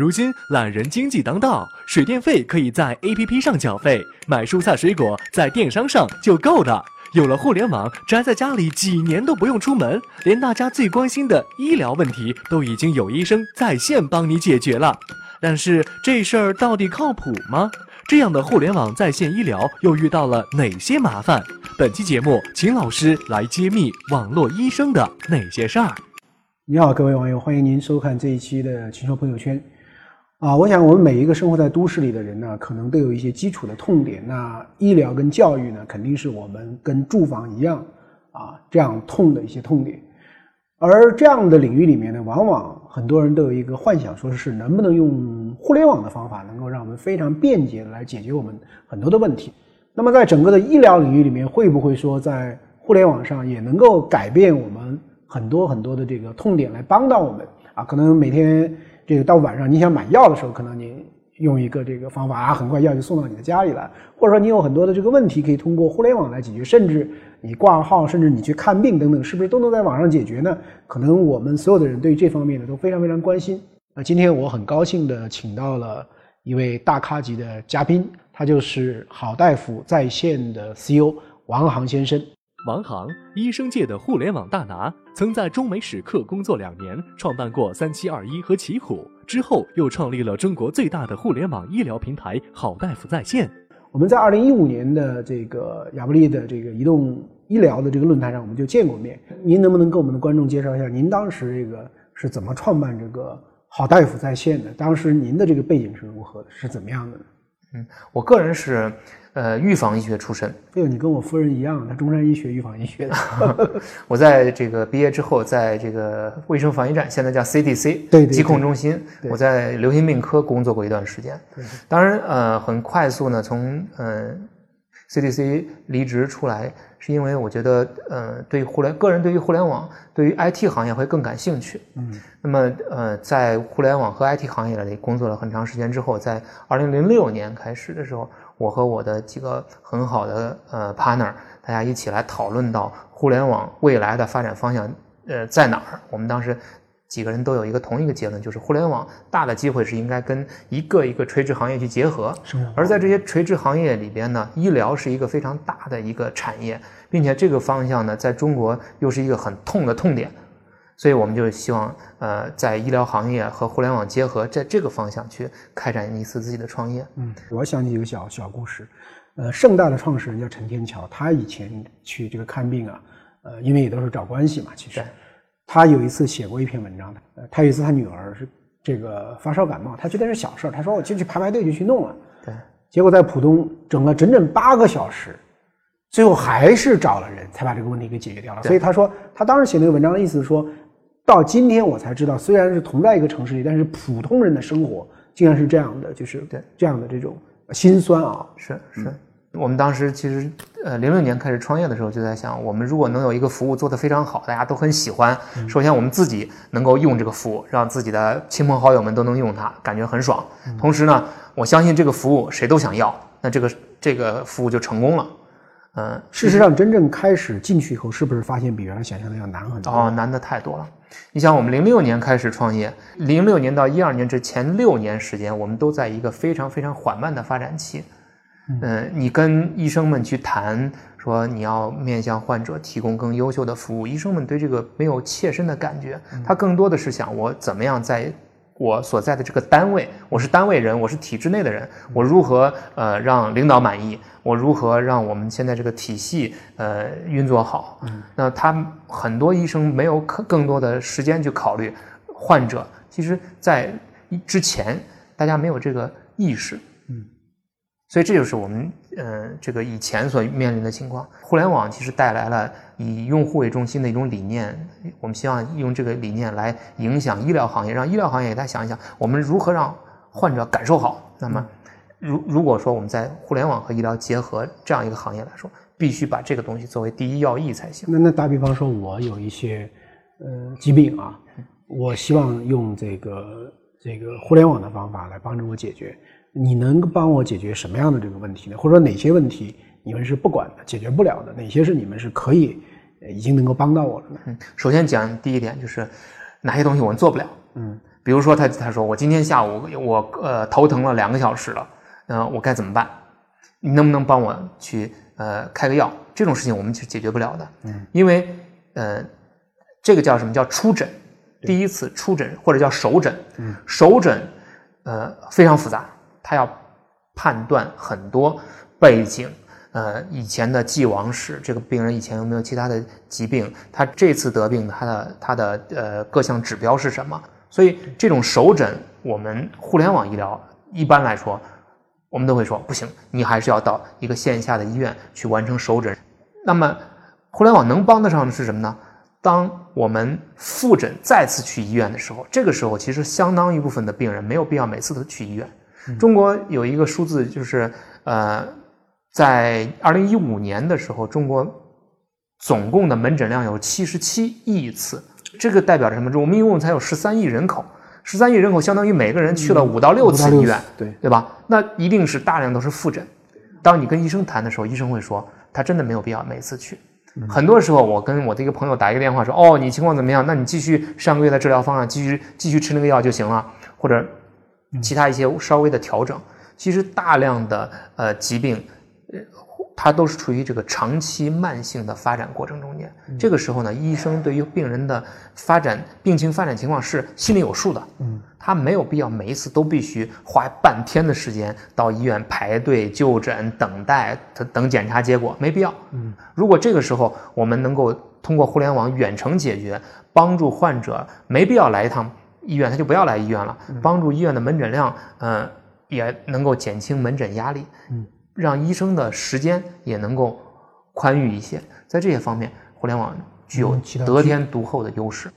如今懒人经济当道，水电费可以在 APP 上缴费，买蔬菜水果在电商上就够了。有了互联网，宅在家里几年都不用出门，连大家最关心的医疗问题都已经有医生在线帮你解决了。但是这事儿到底靠谱吗？这样的互联网在线医疗又遇到了哪些麻烦？本期节目，请老师来揭秘网络医生的那些事儿。你好，各位网友，欢迎您收看这一期的《秦说朋友圈》。啊，我想我们每一个生活在都市里的人呢，可能都有一些基础的痛点。那医疗跟教育呢，肯定是我们跟住房一样啊，这样痛的一些痛点。而这样的领域里面呢，往往很多人都有一个幻想，说是能不能用互联网的方法，能够让我们非常便捷的来解决我们很多的问题。那么在整个的医疗领域里面，会不会说在互联网上也能够改变我们很多很多的这个痛点，来帮到我们啊？可能每天。这个到晚上你想买药的时候，可能你用一个这个方法啊，很快药就送到你的家里来，或者说你有很多的这个问题可以通过互联网来解决，甚至你挂号，甚至你去看病等等，是不是都能在网上解决呢？可能我们所有的人对这方面呢都非常非常关心。那今天我很高兴的请到了一位大咖级的嘉宾，他就是好大夫在线的 CEO 王航先生。王航，医生界的互联网大拿，曾在中美史克工作两年，创办过三七二一和奇虎，之后又创立了中国最大的互联网医疗平台好大夫在线。我们在二零一五年的这个亚布力的这个移动医疗的这个论坛上，我们就见过面。您能不能给我们的观众介绍一下，您当时这个是怎么创办这个好大夫在线的？当时您的这个背景是如何的？是怎么样的？嗯，我个人是。呃，预防医学出身。哎呦，你跟我夫人一样，她中山医学预防医学的。我在这个毕业之后，在这个卫生防疫站，现在叫 CDC，对疾控中心。我在流行病科工作过一段时间。当然，呃，很快速呢，从嗯 CDC 离职出来，是因为我觉得，呃，对互联个人对于互联网，对于 IT 行业会更感兴趣。嗯。那么，呃，在互联网和 IT 行业里工作了很长时间之后，在二零零六年开始的时候。我和我的几个很好的呃 partner，大家一起来讨论到互联网未来的发展方向，呃在哪儿？我们当时几个人都有一个同一个结论，就是互联网大的机会是应该跟一个一个垂直行业去结合。而在这些垂直行业里边呢，医疗是一个非常大的一个产业，并且这个方向呢，在中国又是一个很痛的痛点。所以我们就希望，呃，在医疗行业和互联网结合，在这个方向去开展一次自己的创业。嗯，我想起一个小小故事，呃，盛大的创始人叫陈天桥，他以前去这个看病啊，呃，因为也都是找关系嘛，其实，他有一次写过一篇文章的，呃，他有一次他女儿是这个发烧感冒，他觉得是小事儿，他说我进去排排队就去弄了，对，结果在浦东整了整整八个小时，最后还是找了人才把这个问题给解决掉了。所以他说，他当时写那个文章的意思是说。到今天我才知道，虽然是同在一个城市里，但是普通人的生活竟然是这样的，就是对这样的这种心酸啊！是是，我们当时其实呃零六年开始创业的时候就在想，我们如果能有一个服务做得非常好，大家都很喜欢，首先我们自己能够用这个服务，让自己的亲朋好友们都能用它，感觉很爽。同时呢，我相信这个服务谁都想要，那这个这个服务就成功了。嗯，事实上，真正开始进去以后，是不是发现比原来想象的要难很多？哦，难的太多了。你像我们零六年开始创业，零六年到一二年这前六年时间，我们都在一个非常非常缓慢的发展期。嗯，你跟医生们去谈说你要面向患者提供更优秀的服务，医生们对这个没有切身的感觉，他更多的是想我怎么样在。我所在的这个单位，我是单位人，我是体制内的人，我如何呃让领导满意？我如何让我们现在这个体系呃运作好？那他很多医生没有更更多的时间去考虑患者，其实在之前大家没有这个意识。所以这就是我们呃这个以前所面临的情况。互联网其实带来了以用户为中心的一种理念，我们希望用这个理念来影响医疗行业，让医疗行业给大家想一想，我们如何让患者感受好。那么，如如果说我们在互联网和医疗结合这样一个行业来说，必须把这个东西作为第一要义才行。那那打比方说，我有一些呃疾病啊，我希望用这个这个互联网的方法来帮助我解决。你能帮我解决什么样的这个问题呢？或者说哪些问题你们是不管的、解决不了的？哪些是你们是可以已经能够帮到我了呢？嗯，首先讲第一点就是哪些东西我们做不了。嗯，比比如说他他说我今天下午我呃头疼了两个小时了，嗯、我该怎么办？你能不能帮我去呃开个药？这种事情我们是解决不了的，嗯，因为呃这个叫什么叫初诊，第一次初诊或者叫首诊，嗯，首诊呃非常复杂，他要判断很多背景。呃，以前的既往史，这个病人以前有没有其他的疾病？他这次得病，他的他的呃各项指标是什么？所以这种首诊，我们互联网医疗一般来说，我们都会说不行，你还是要到一个线下的医院去完成首诊。那么，互联网能帮得上的是什么呢？当我们复诊再次去医院的时候，这个时候其实相当一部分的病人没有必要每次都去医院。中国有一个数字就是呃。在二零一五年的时候，中国总共的门诊量有七十七亿次，这个代表着什么？我们一共才有十三亿人口，十三亿人口相当于每个人去了五到六次医院，对对吧？那一定是大量都是复诊。当你跟医生谈的时候，医生会说他真的没有必要每次去。很多时候，我跟我的一个朋友打一个电话说：“哦，你情况怎么样？那你继续上个月的治疗方案，继续继续吃那个药就行了，或者其他一些稍微的调整。”其实大量的呃疾病。它都是处于这个长期慢性的发展过程中间。这个时候呢，医生对于病人的发展病情发展情况是心里有数的。嗯，他没有必要每一次都必须花半天的时间到医院排队就诊、等待等检查结果，没必要。嗯，如果这个时候我们能够通过互联网远程解决，帮助患者没必要来一趟医院，他就不要来医院了。帮助医院的门诊量，嗯，也能够减轻门诊压力。嗯。让医生的时间也能够宽裕一些，在这些方面，互联网具有得天独厚的优势。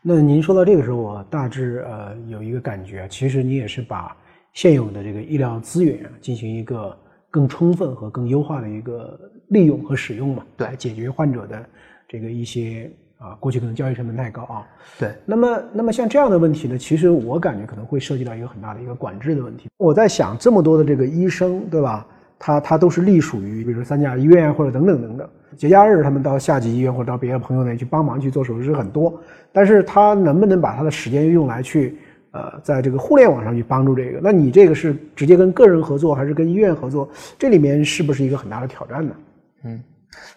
那您说到这个时候，我大致呃有一个感觉，其实你也是把现有的这个医疗资源进行一个更充分和更优化的一个利用和使用嘛，对，来解决患者的这个一些啊过去可能交易成本太高啊，对。那么，那么像这样的问题呢，其实我感觉可能会涉及到一个很大的一个管制的问题。我在想，这么多的这个医生，对吧？他他都是隶属于，比如说三甲医院或者等等等等。节假日他们到下级医院或者到别的朋友那里去帮忙去做手术是很多，但是他能不能把他的时间用来去，呃，在这个互联网上去帮助这个？那你这个是直接跟个人合作还是跟医院合作？这里面是不是一个很大的挑战呢？嗯，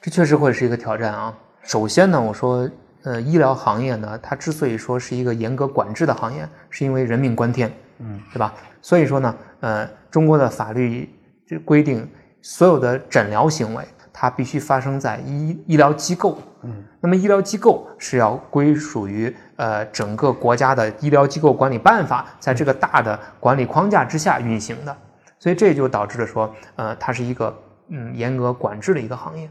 这确实会是一个挑战啊。首先呢，我说，呃，医疗行业呢，它之所以说是一个严格管制的行业，是因为人命关天，嗯，对吧？所以说呢，呃，中国的法律。就规定所有的诊疗行为，它必须发生在医医疗机构。嗯，那么医疗机构是要归属于呃整个国家的医疗机构管理办法，在这个大的管理框架之下运行的，所以这就导致了说，呃，它是一个嗯严格管制的一个行业。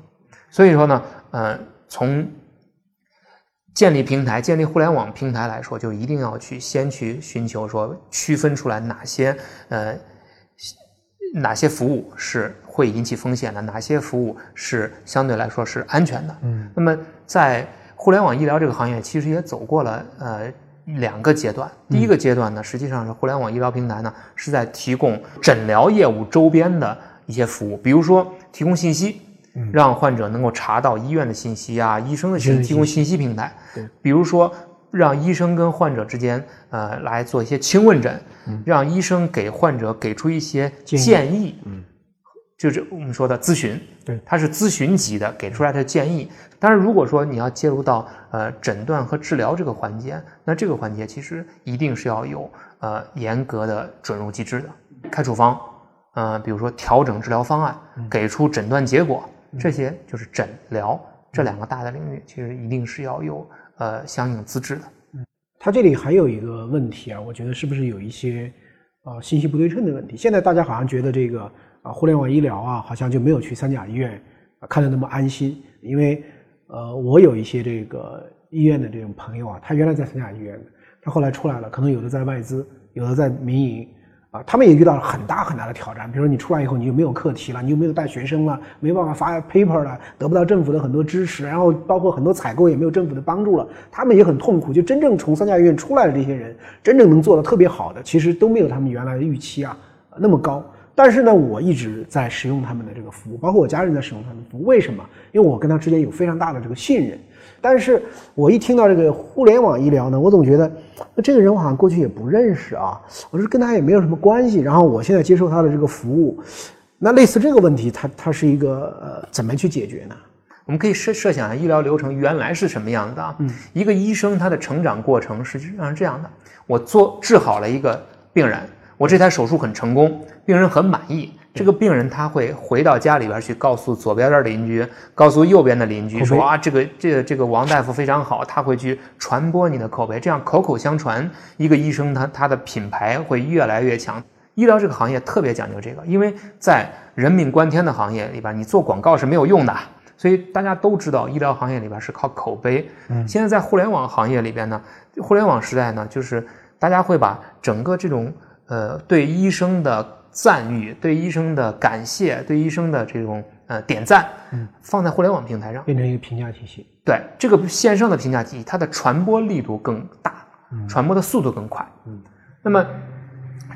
所以说呢，呃，从建立平台、建立互联网平台来说，就一定要去先去寻求说区分出来哪些呃。哪些服务是会引起风险的？哪些服务是相对来说是安全的？嗯，那么在互联网医疗这个行业，其实也走过了呃两个阶段。第一个阶段呢，实际上是互联网医疗平台呢是在提供诊疗业务周边的一些服务，比如说提供信息，让患者能够查到医院的信息啊、医生的信息，提供信息。平台。对，比如说。让医生跟患者之间，呃，来做一些轻问诊，让医生给患者给出一些建议，嗯，就是我们说的咨询，对，它是咨询级的给出来的建议。但是如果说你要介入到呃诊断和治疗这个环节，那这个环节其实一定是要有呃严格的准入机制的，开处方，呃，比如说调整治疗方案，给出诊断结果，这些就是诊疗这两个大的领域，其实一定是要有。呃，相应资质的，嗯，它这里还有一个问题啊，我觉得是不是有一些啊信息不对称的问题？现在大家好像觉得这个啊互联网医疗啊，好像就没有去三甲医院啊看的那么安心，因为呃，我有一些这个医院的这种朋友啊，他原来在三甲医院的，他后来出来了，可能有的在外资，有的在民营。他们也遇到了很大很大的挑战，比如说你出来以后，你就没有课题了，你就没有带学生了，没办法发 paper 了，得不到政府的很多支持，然后包括很多采购也没有政府的帮助了，他们也很痛苦。就真正从三甲医院出来的这些人，真正能做的特别好的，其实都没有他们原来的预期啊那么高。但是呢，我一直在使用他们的这个服务，包括我家人在使用他们的服务。为什么？因为我跟他之间有非常大的这个信任。但是我一听到这个互联网医疗呢，我总觉得那这个人我好像过去也不认识啊，我说跟他也没有什么关系。然后我现在接受他的这个服务，那类似这个问题，它它是一个呃怎么去解决呢？我们可以设设想下医疗流程原来是什么样的啊？嗯，一个医生他的成长过程实际上是这样的：我做治好了一个病人，我这台手术很成功，病人很满意。这个病人他会回到家里边去，告诉左边的邻居，告诉右边的邻居，说啊，这个这个这个王大夫非常好，他会去传播你的口碑，这样口口相传，一个医生他他的品牌会越来越强。医疗这个行业特别讲究这个，因为在人命关天的行业里边，你做广告是没有用的。所以大家都知道，医疗行业里边是靠口碑。嗯，现在在互联网行业里边呢，互联网时代呢，就是大家会把整个这种呃对医生的赞誉、对医生的感谢、对医生的这种呃点赞，嗯，放在互联网平台上，变成一个评价体系。对这个线上的评价体系，它的传播力度更大，传播的速度更快。嗯，那么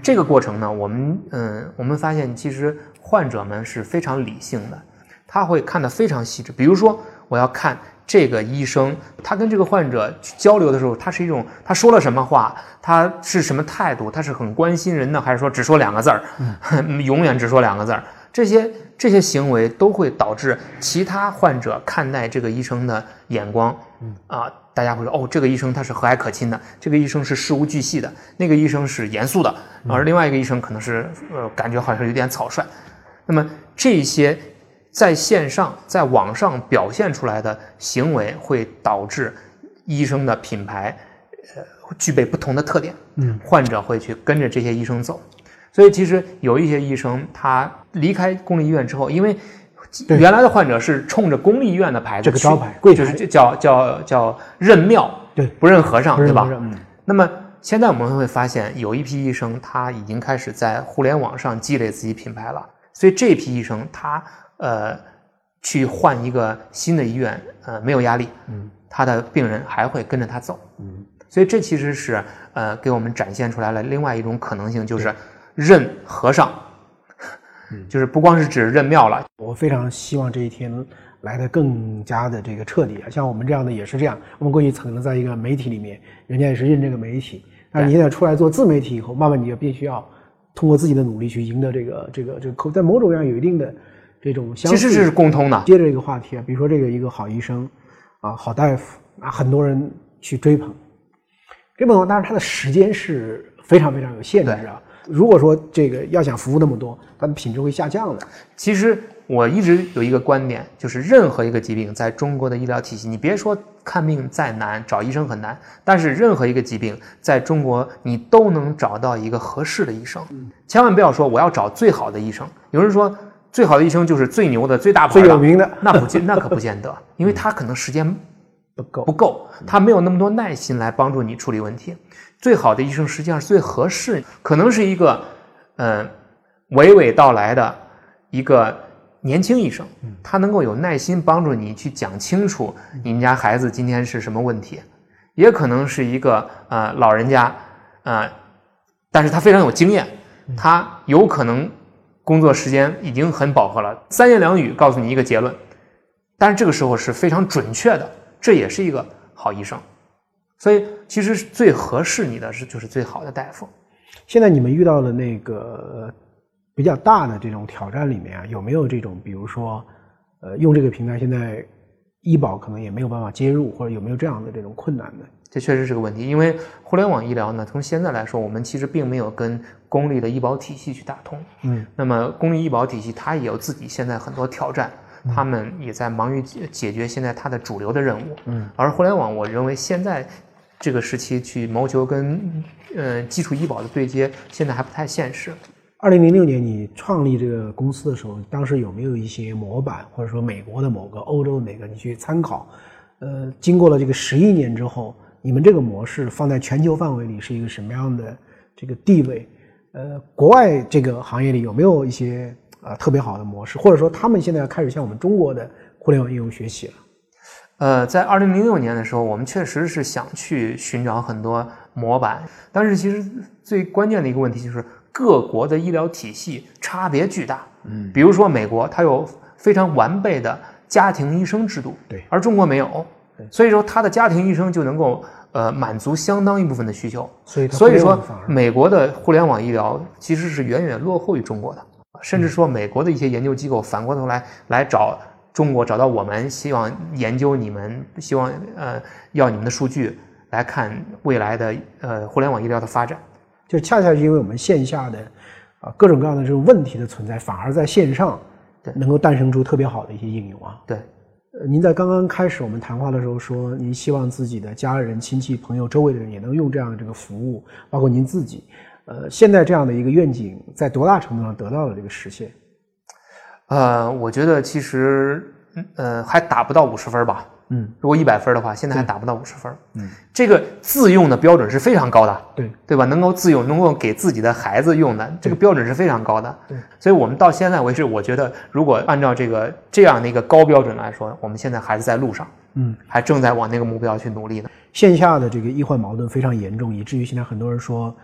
这个过程呢，我们嗯，我们发现其实患者们是非常理性的。他会看得非常细致，比如说，我要看这个医生，他跟这个患者去交流的时候，他是一种他说了什么话，他是什么态度，他是很关心人呢，还是说只说两个字儿，永远只说两个字儿？这些这些行为都会导致其他患者看待这个医生的眼光，啊，大家会说，哦，这个医生他是和蔼可亲的，这个医生是事无巨细的，那个医生是严肃的，而另外一个医生可能是呃，感觉好像有点草率。那么这些。在线上，在网上表现出来的行为会导致医生的品牌，呃，具备不同的特点。嗯，患者会去跟着这些医生走，所以其实有一些医生他离开公立医院之后，因为原来的患者是冲着公立医院的牌子，这个招牌，就是叫叫叫认庙，对，不认和尚，对吧？嗯那么现在我们会发现，有一批医生他已经开始在互联网上积累自己品牌了，所以这批医生他。呃，去换一个新的医院，呃，没有压力，嗯，他的病人还会跟着他走，嗯，所以这其实是呃，给我们展现出来了另外一种可能性，就是认和尚，嗯，就是不光是指认庙了。我非常希望这一天来的更加的这个彻底啊，像我们这样的也是这样，我们过去可能在一个媒体里面，人家也是认这个媒体，但是你现在出来做自媒体以后，慢慢你就必须要通过自己的努力去赢得这个这个这个口，在某种上有一定的。这种其实是共通的。接着一个话题啊，比如说这个一个好医生，啊好大夫，啊很多人去追捧，追捧，但是他的时间是非常非常有限制啊。如果说这个要想服务那么多，它的品质会下降的。其实我一直有一个观点，就是任何一个疾病在中国的医疗体系，你别说看病再难，找医生很难，但是任何一个疾病在中国，你都能找到一个合适的医生。千万不要说我要找最好的医生，有人说。最好的医生就是最牛的、最大牌的、最有名的，那不见那可不见得，因为他可能时间不够，不够，他没有那么多耐心来帮助你处理问题。最好的医生实际上是最合适，可能是一个嗯娓娓道来的一个年轻医生，他能够有耐心帮助你去讲清楚你们家孩子今天是什么问题，也可能是一个呃老人家啊，但是他非常有经验，他有可能。工作时间已经很饱和了，三言两语告诉你一个结论，但是这个时候是非常准确的，这也是一个好医生。所以，其实最合适你的是就是最好的大夫。现在你们遇到的那个比较大的这种挑战里面啊，有没有这种，比如说，呃，用这个平台，现在医保可能也没有办法接入，或者有没有这样的这种困难呢？这确实是个问题，因为互联网医疗呢，从现在来说，我们其实并没有跟公立的医保体系去打通。嗯，那么公立医保体系它也有自己现在很多挑战，他们也在忙于解决现在它的主流的任务。嗯，而互联网，我认为现在这个时期去谋求跟呃基础医保的对接，现在还不太现实。二零零六年你创立这个公司的时候，当时有没有一些模板，或者说美国的某个、欧洲哪个你去参考？呃，经过了这个十一年之后。你们这个模式放在全球范围里是一个什么样的这个地位？呃，国外这个行业里有没有一些啊特别好的模式，或者说他们现在要开始向我们中国的互联网应用学习了？呃，在二零零六年的时候，我们确实是想去寻找很多模板，但是其实最关键的一个问题就是各国的医疗体系差别巨大。嗯，比如说美国，它有非常完备的家庭医生制度，对，而中国没有。所以说他的家庭医生就能够呃满足相当一部分的需求。所以所以说，美国的互联网医疗其实是远远落后于中国的，甚至说美国的一些研究机构反过头来来找中国，找到我们，希望研究你们，希望呃要你们的数据来看未来的呃互联网医疗的发展。就恰恰是因为我们线下的啊各种各样的这种问题的存在，反而在线上能够诞生出特别好的一些应用啊。对。您在刚刚开始我们谈话的时候说，您希望自己的家人、亲戚、朋友、周围的人也能用这样的这个服务，包括您自己。呃，现在这样的一个愿景，在多大程度上得到了这个实现？呃，我觉得其实，呃，还达不到五十分吧。嗯，如果一百分的话，现在还达不到五十分。嗯，这个自用的标准是非常高的。对，对吧？能够自用，能够给自己的孩子用的，这个标准是非常高的。对，所以我们到现在为止，我觉得如果按照这个这样的一个高标准来说，我们现在还是在路上。嗯，还正在往那个目标去努力呢。线下的这个医患矛盾非常严重，以至于现在很多人说，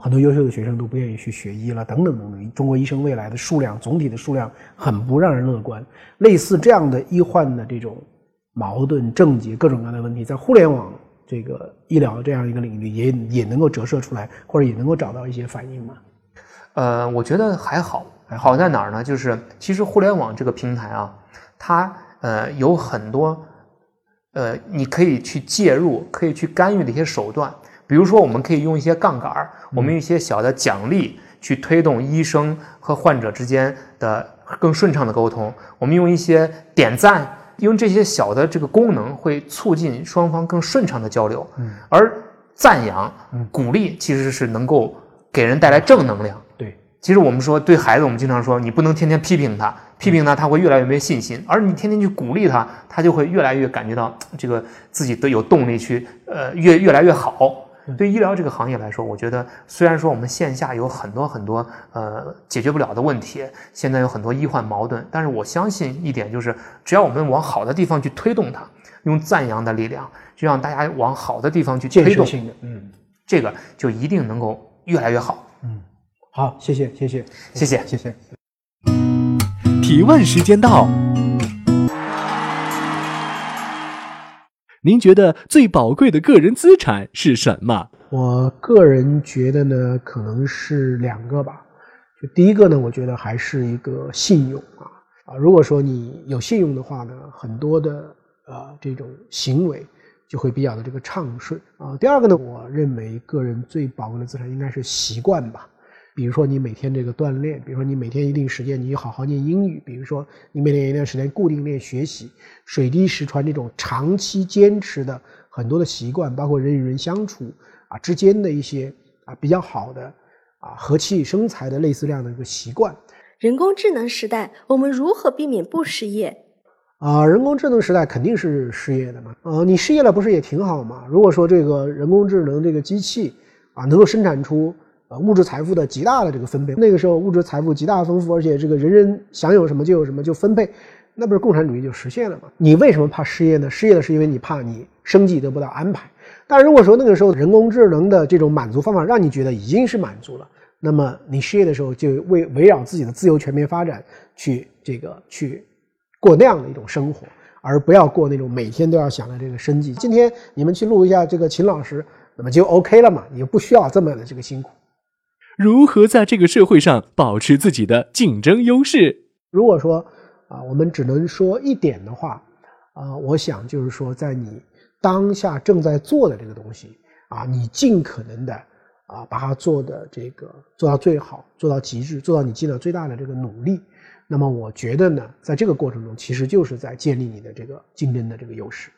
很多优秀的学生都不愿意去学医了，等等等等。中国医生未来的数量，总体的数量很不让人乐观。类似这样的医患的这种。矛盾症结各种各样的问题，在互联网这个医疗这样一个领域，也也能够折射出来，或者也能够找到一些反应吗？呃，我觉得还好，还好在哪儿呢？就是其实互联网这个平台啊，它呃有很多呃你可以去介入、可以去干预的一些手段，比如说我们可以用一些杠杆儿，我们用一些小的奖励去推动医生和患者之间的更顺畅的沟通，我们用一些点赞。因为这些小的这个功能会促进双方更顺畅的交流，嗯。而赞扬、鼓励其实是能够给人带来正能量。对，其实我们说对孩子，我们经常说你不能天天批评他，批评他他会越来越没信心，而你天天去鼓励他，他就会越来越感觉到这个自己都有动力去呃越越来越好。对医疗这个行业来说，我觉得虽然说我们线下有很多很多呃解决不了的问题，现在有很多医患矛盾，但是我相信一点就是，只要我们往好的地方去推动它，用赞扬的力量，就让大家往好的地方去推动，嗯，这个就一定能够越来越好。嗯，好，谢谢，谢谢，谢谢，谢谢。提问时间到。您觉得最宝贵的个人资产是什么？我个人觉得呢，可能是两个吧。就第一个呢，我觉得还是一个信用啊啊，如果说你有信用的话呢，很多的呃这种行为就会比较的这个畅顺啊。第二个呢，我认为个人最宝贵的资产应该是习惯吧。比如说你每天这个锻炼，比如说你每天一定时间你好好念英语，比如说你每天一段时间固定练学习，水滴石穿这种长期坚持的很多的习惯，包括人与人相处啊之间的一些啊比较好的啊和气生财的类似这样的一个习惯。人工智能时代，我们如何避免不失业？啊，人工智能时代肯定是失业的嘛。呃，你失业了不是也挺好嘛？如果说这个人工智能这个机器啊能够生产出。物质财富的极大的这个分配，那个时候物质财富极大丰富，而且这个人人享有什么就有什么就分配，那不是共产主义就实现了吗？你为什么怕失业呢？失业的是因为你怕你生计得不到安排。但如果说那个时候人工智能的这种满足方法让你觉得已经是满足了，那么你失业的时候就为围绕自己的自由全面发展去这个去过那样的一种生活，而不要过那种每天都要想着这个生计。今天你们去录一下这个秦老师，那么就 OK 了嘛？你就不需要这么的这个辛苦。如何在这个社会上保持自己的竞争优势？如果说啊，我们只能说一点的话，啊，我想就是说，在你当下正在做的这个东西啊，你尽可能的啊，把它做的这个做到最好，做到极致，做到你尽了最大的这个努力。那么，我觉得呢，在这个过程中，其实就是在建立你的这个竞争的这个优势。